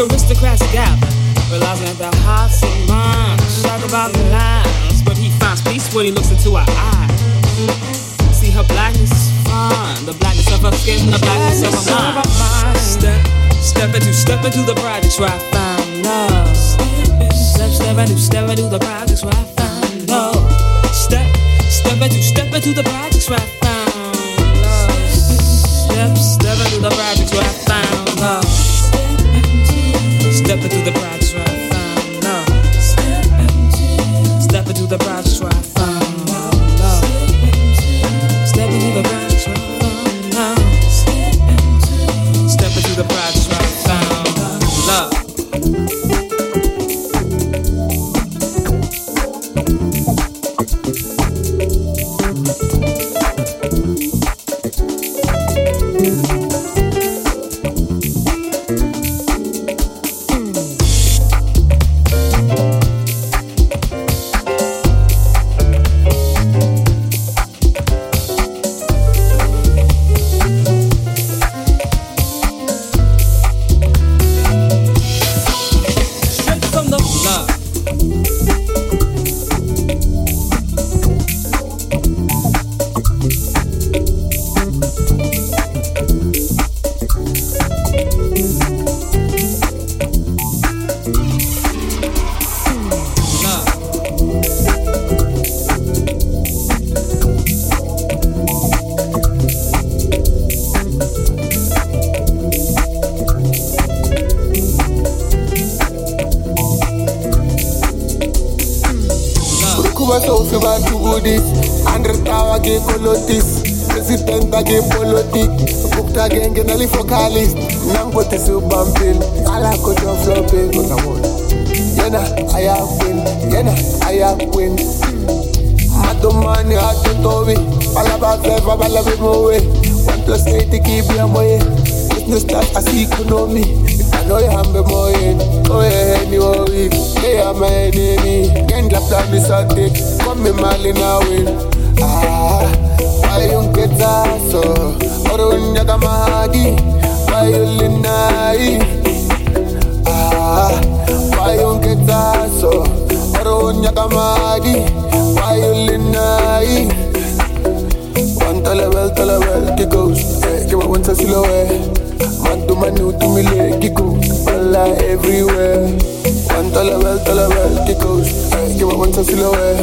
the aristocrats gather, realizing that they're hearts and minds talk about the lies, but he finds peace when he looks into her eyes see her blackness is fine. The blackness of her skin, the blackness, of her mind. Step, step into, step into the projects where I find love. Step, step into, step into the projects where I find love. Step, step into, step into the projects where I find love. Step, step into the projects where I find the past kuba sowusibantu kudis andretawa ke kolotis. Presidenta ke politik bukta ke ngenali focalist nangibotisi ubampili alakhojo flopin yena ayakwin yena ayakwin madomani atotobi balabaveva balabemowe one plus eight kibia moye business class asi economy anoyihambe moyeni oyeheni wowik eyamaeneni ngendlaplamisadik komimali naweni ah, wayungetsaso orunyakamadi wayulinayi ah, wayungetsaso orunyakamadi wayulinayi Wantalabel, talabel, kikos Eh, kima wansa silowe Mantu manu tumile, kiko Bala everywhere Wantalabel, talabel, kikos Eh, kima wansa silowe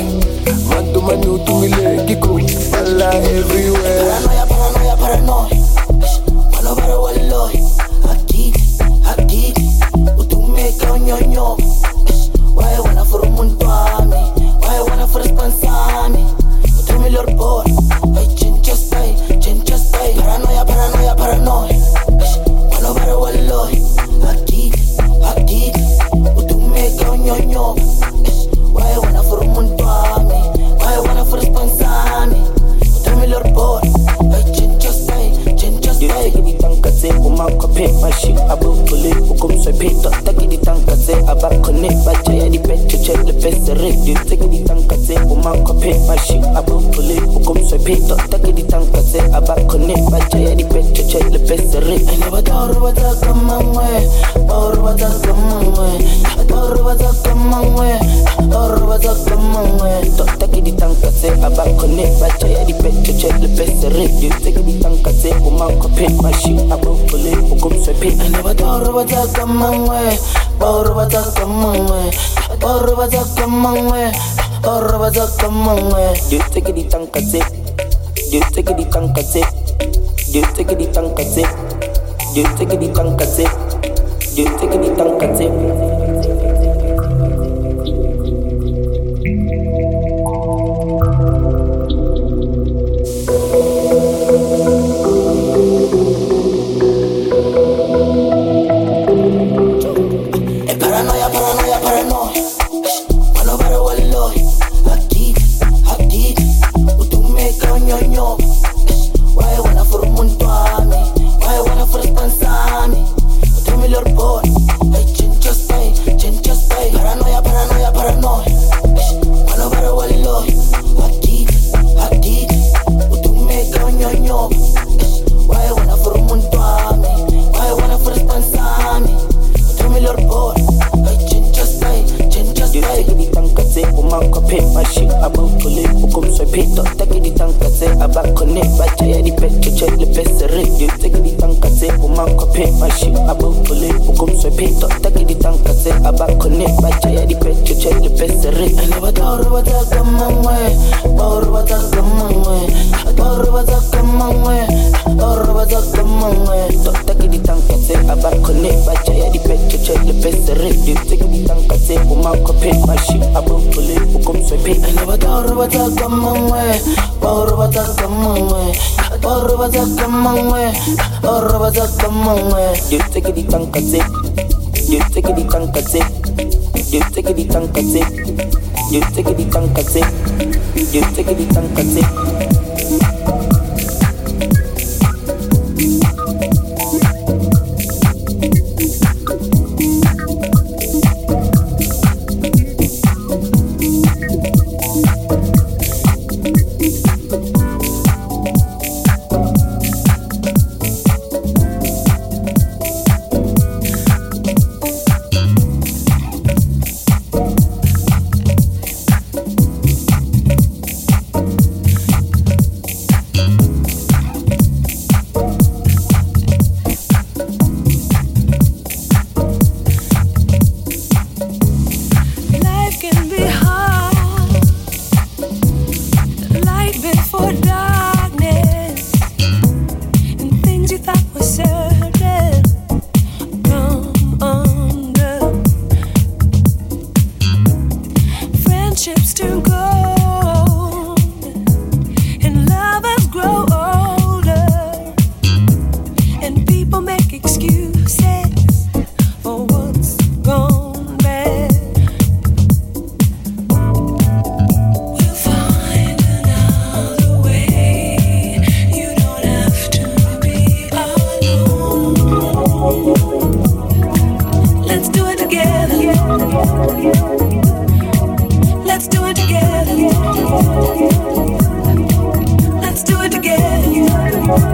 Mantu manu tumile, kiko Bala everywhere Paranoia, paranoia, paranoia. Mano para walloy. Aquí, aquí. Utume kaonyonyo. Why wanna for muntwami? Why wanna for spansami? Utume lor por. Ay para walloy. Aquí, aquí. Utume kaonyonyo. Why wanna for muntwami? Why wanna for spansami? Utume lor por. Ay chincha stay, chincha stay. Takidi umakope mashi abukule ukumswepito takidi tankaze abakone bachaya di pecho chele pesere du takidi tankaze umakope mashi abukule ukumswepito takidi tankaze abakone bachaya di pecho chele pesere I say, I back on it. But I the bed to check the best rate. I never thought about that come on way. Thought about that come on way. I thought about that come on way. Thought about that come on way. to takidi tankaze abakone bachaya di pecho chele pesere du takidi tankaze umakope mashi abukule ukumswepito I never thought about that come on way. Thought about that come on way. Thought about that come on way. Thought about that come on way. du takidi tankaze du takidi tankaze du takidi tankaze du takidi tankaze du takidi tankaze takidi tankaze umakope mashi abukule ukumswepito I never thought about that come on way. Thought about that come on way. I thought about that come on way. Thought about that come on way. du takidi tankaze du takidi tankaze du takidi tankaze du takidi tankaze du takidi tankaze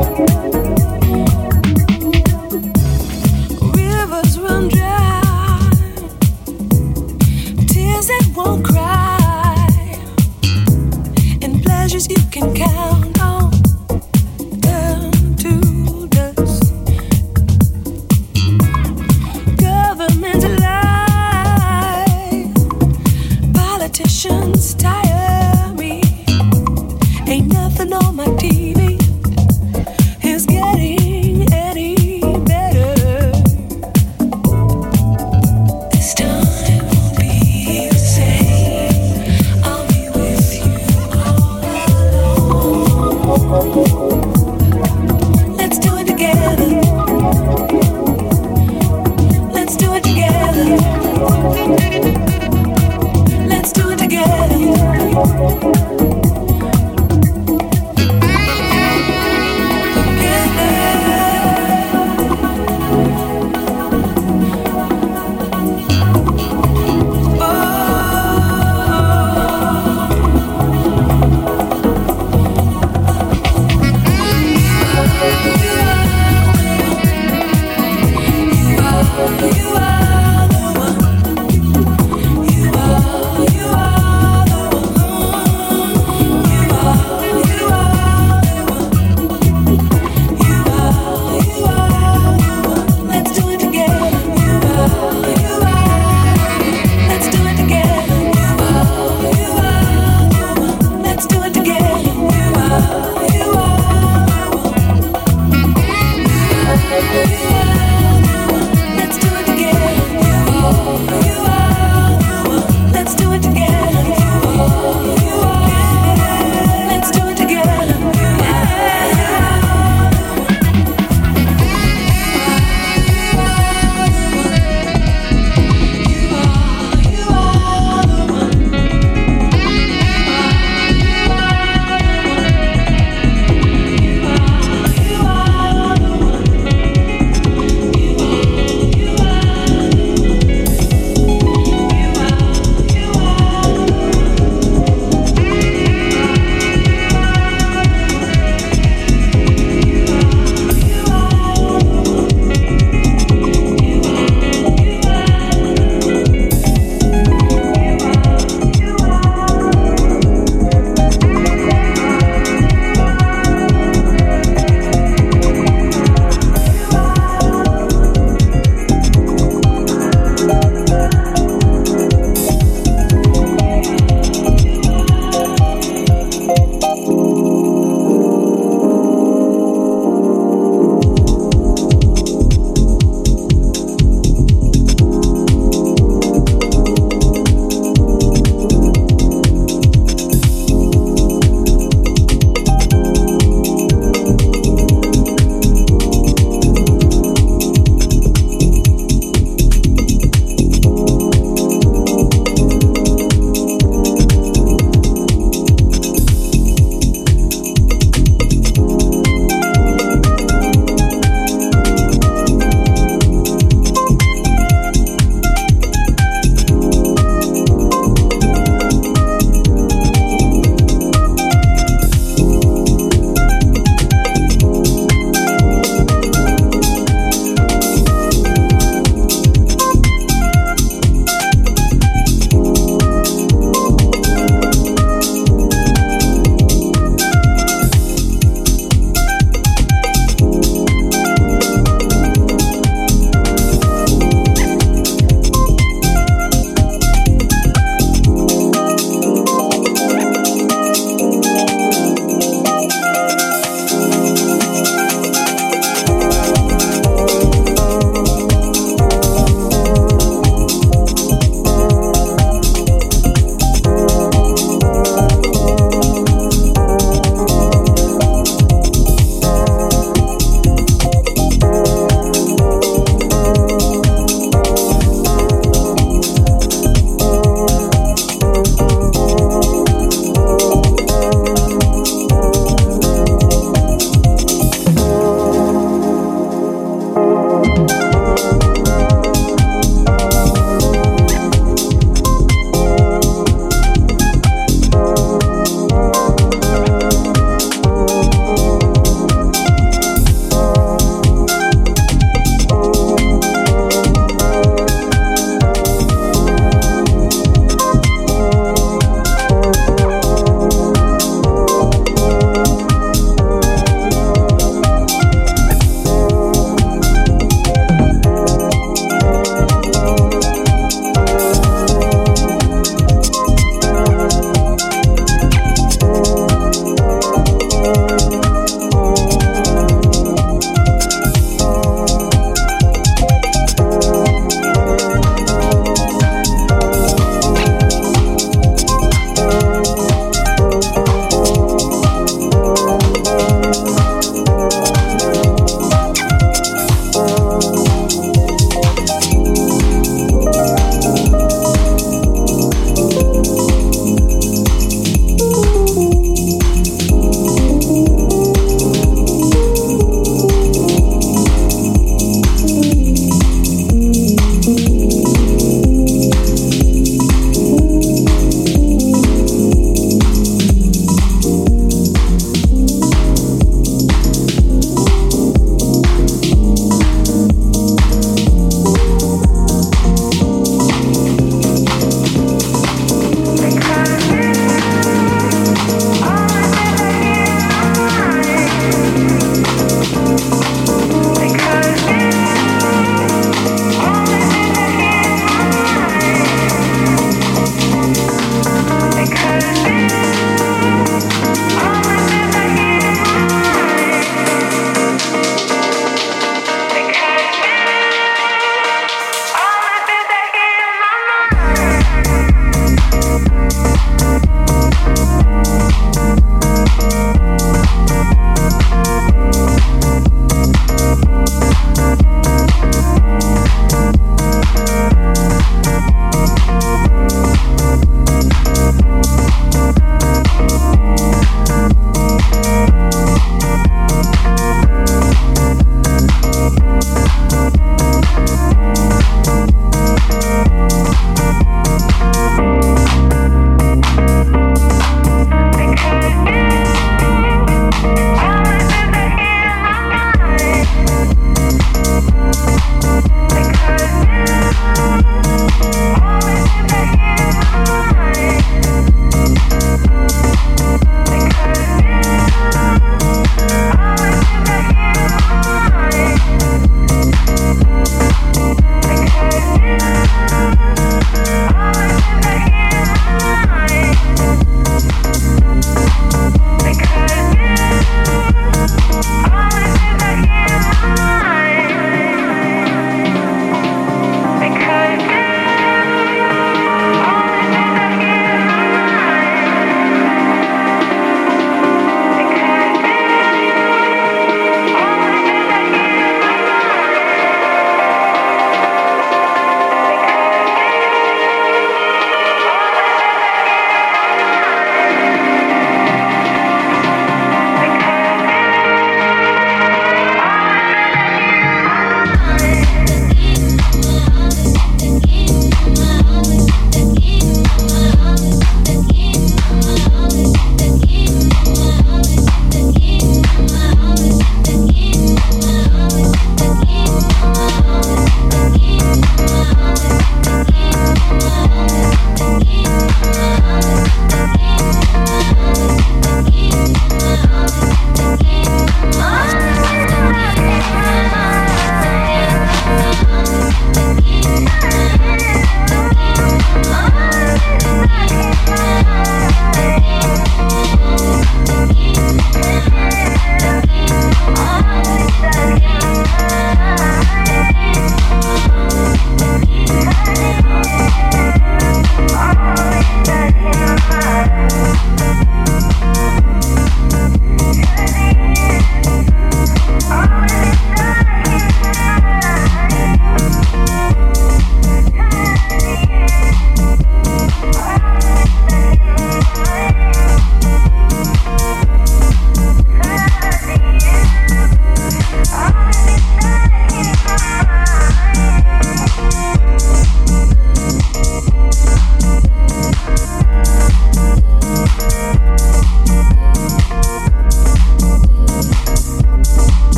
Thank you.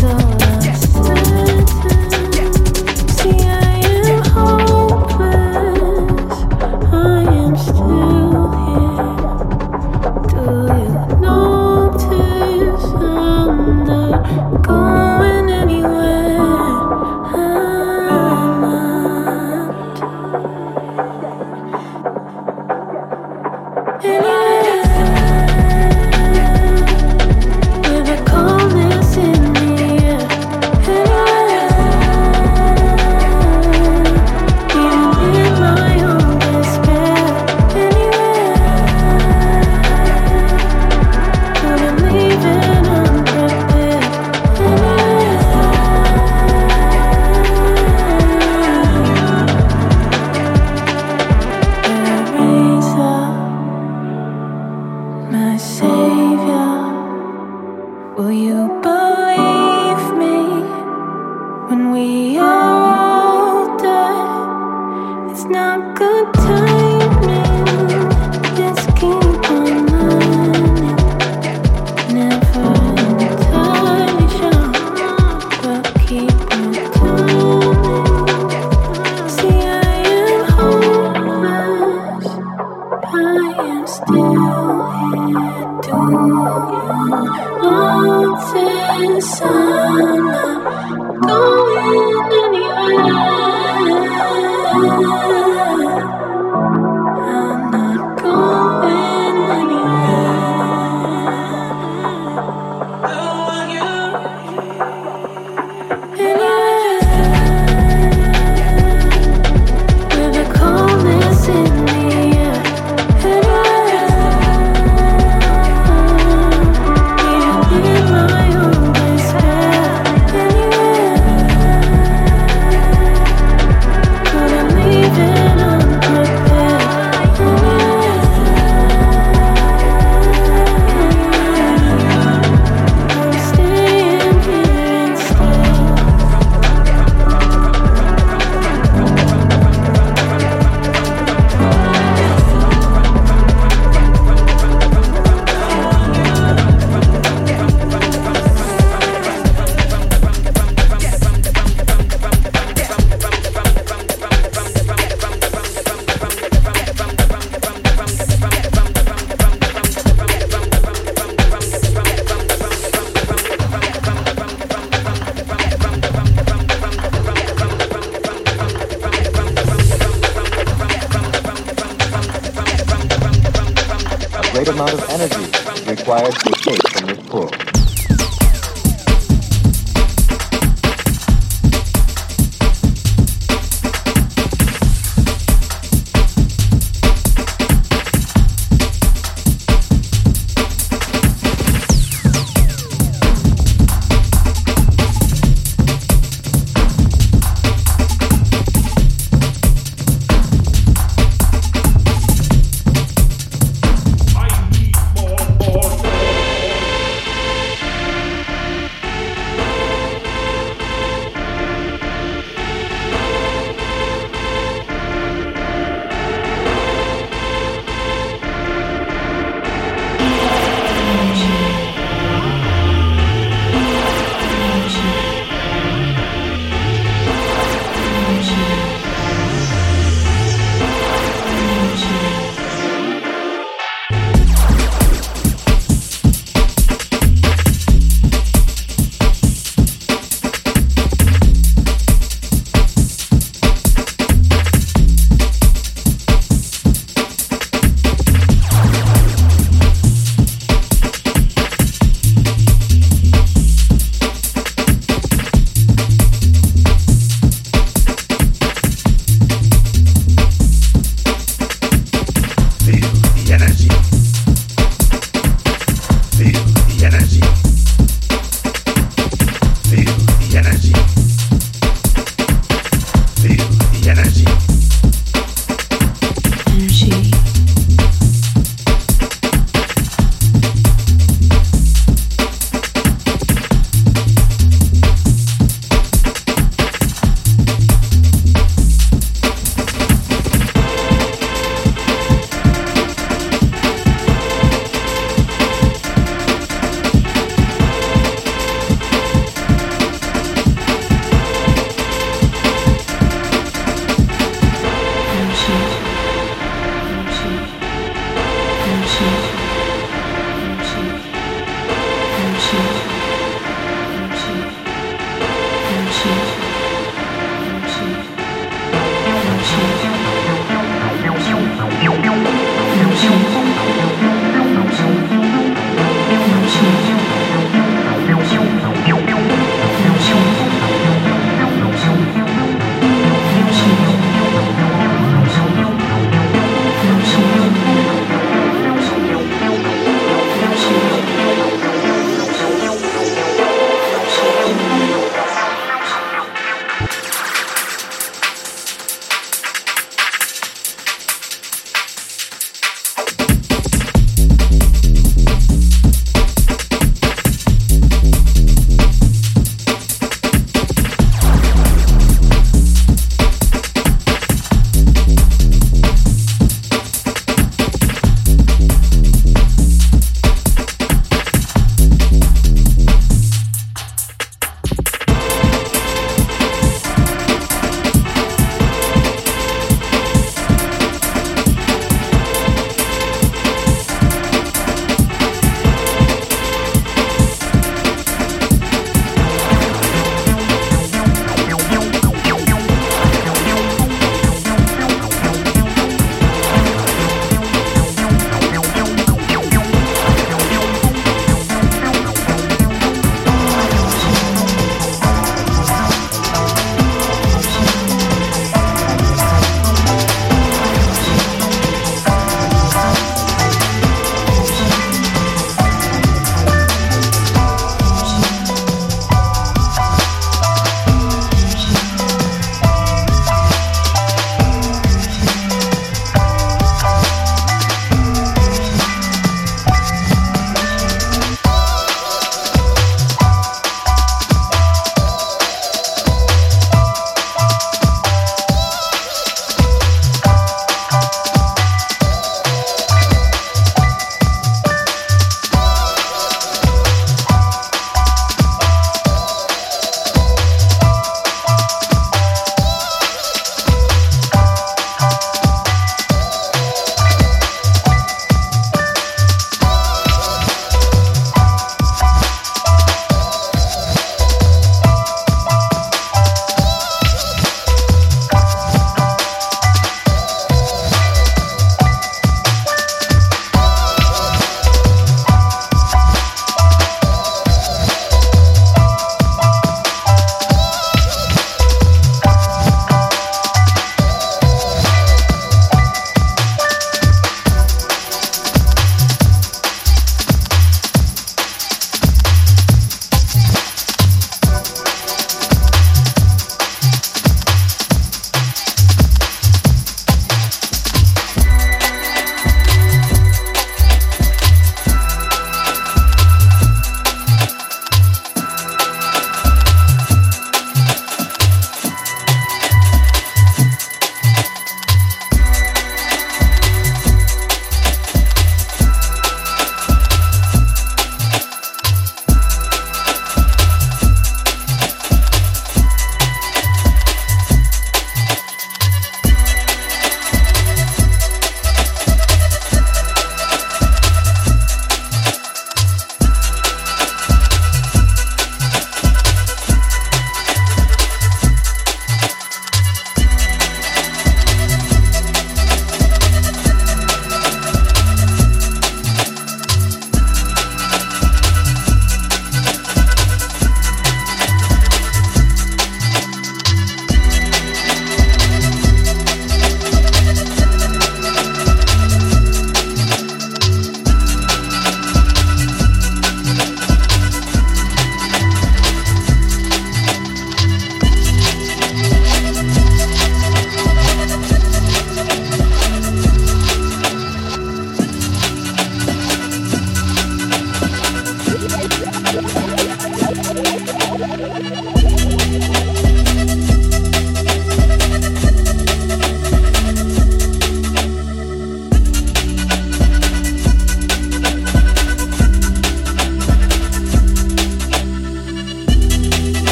Leaving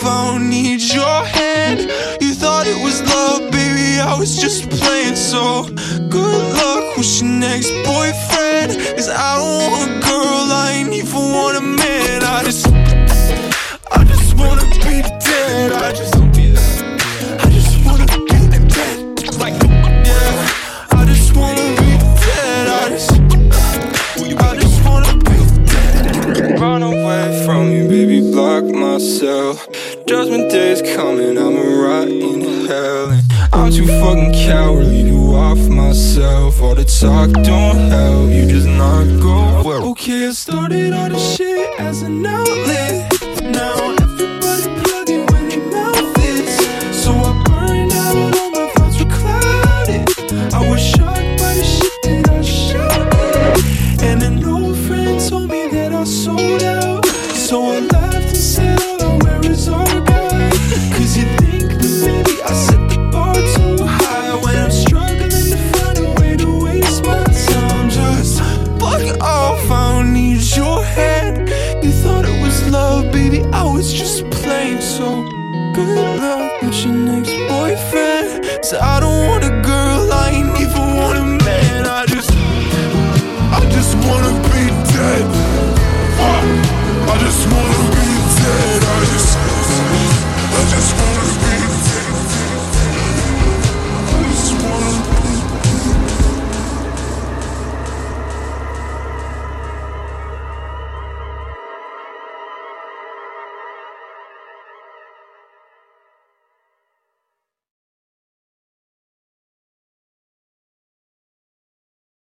phone, need your hand. You thought it was love, baby, I was just playing. So good luck with your next boyfriend, cause I don't Judgment day is coming, I'ma rot in hell. And I'm too fucking cowardly to off myself. All the talk don't help, you just not go well. Okay, I started all this shit as an outlet.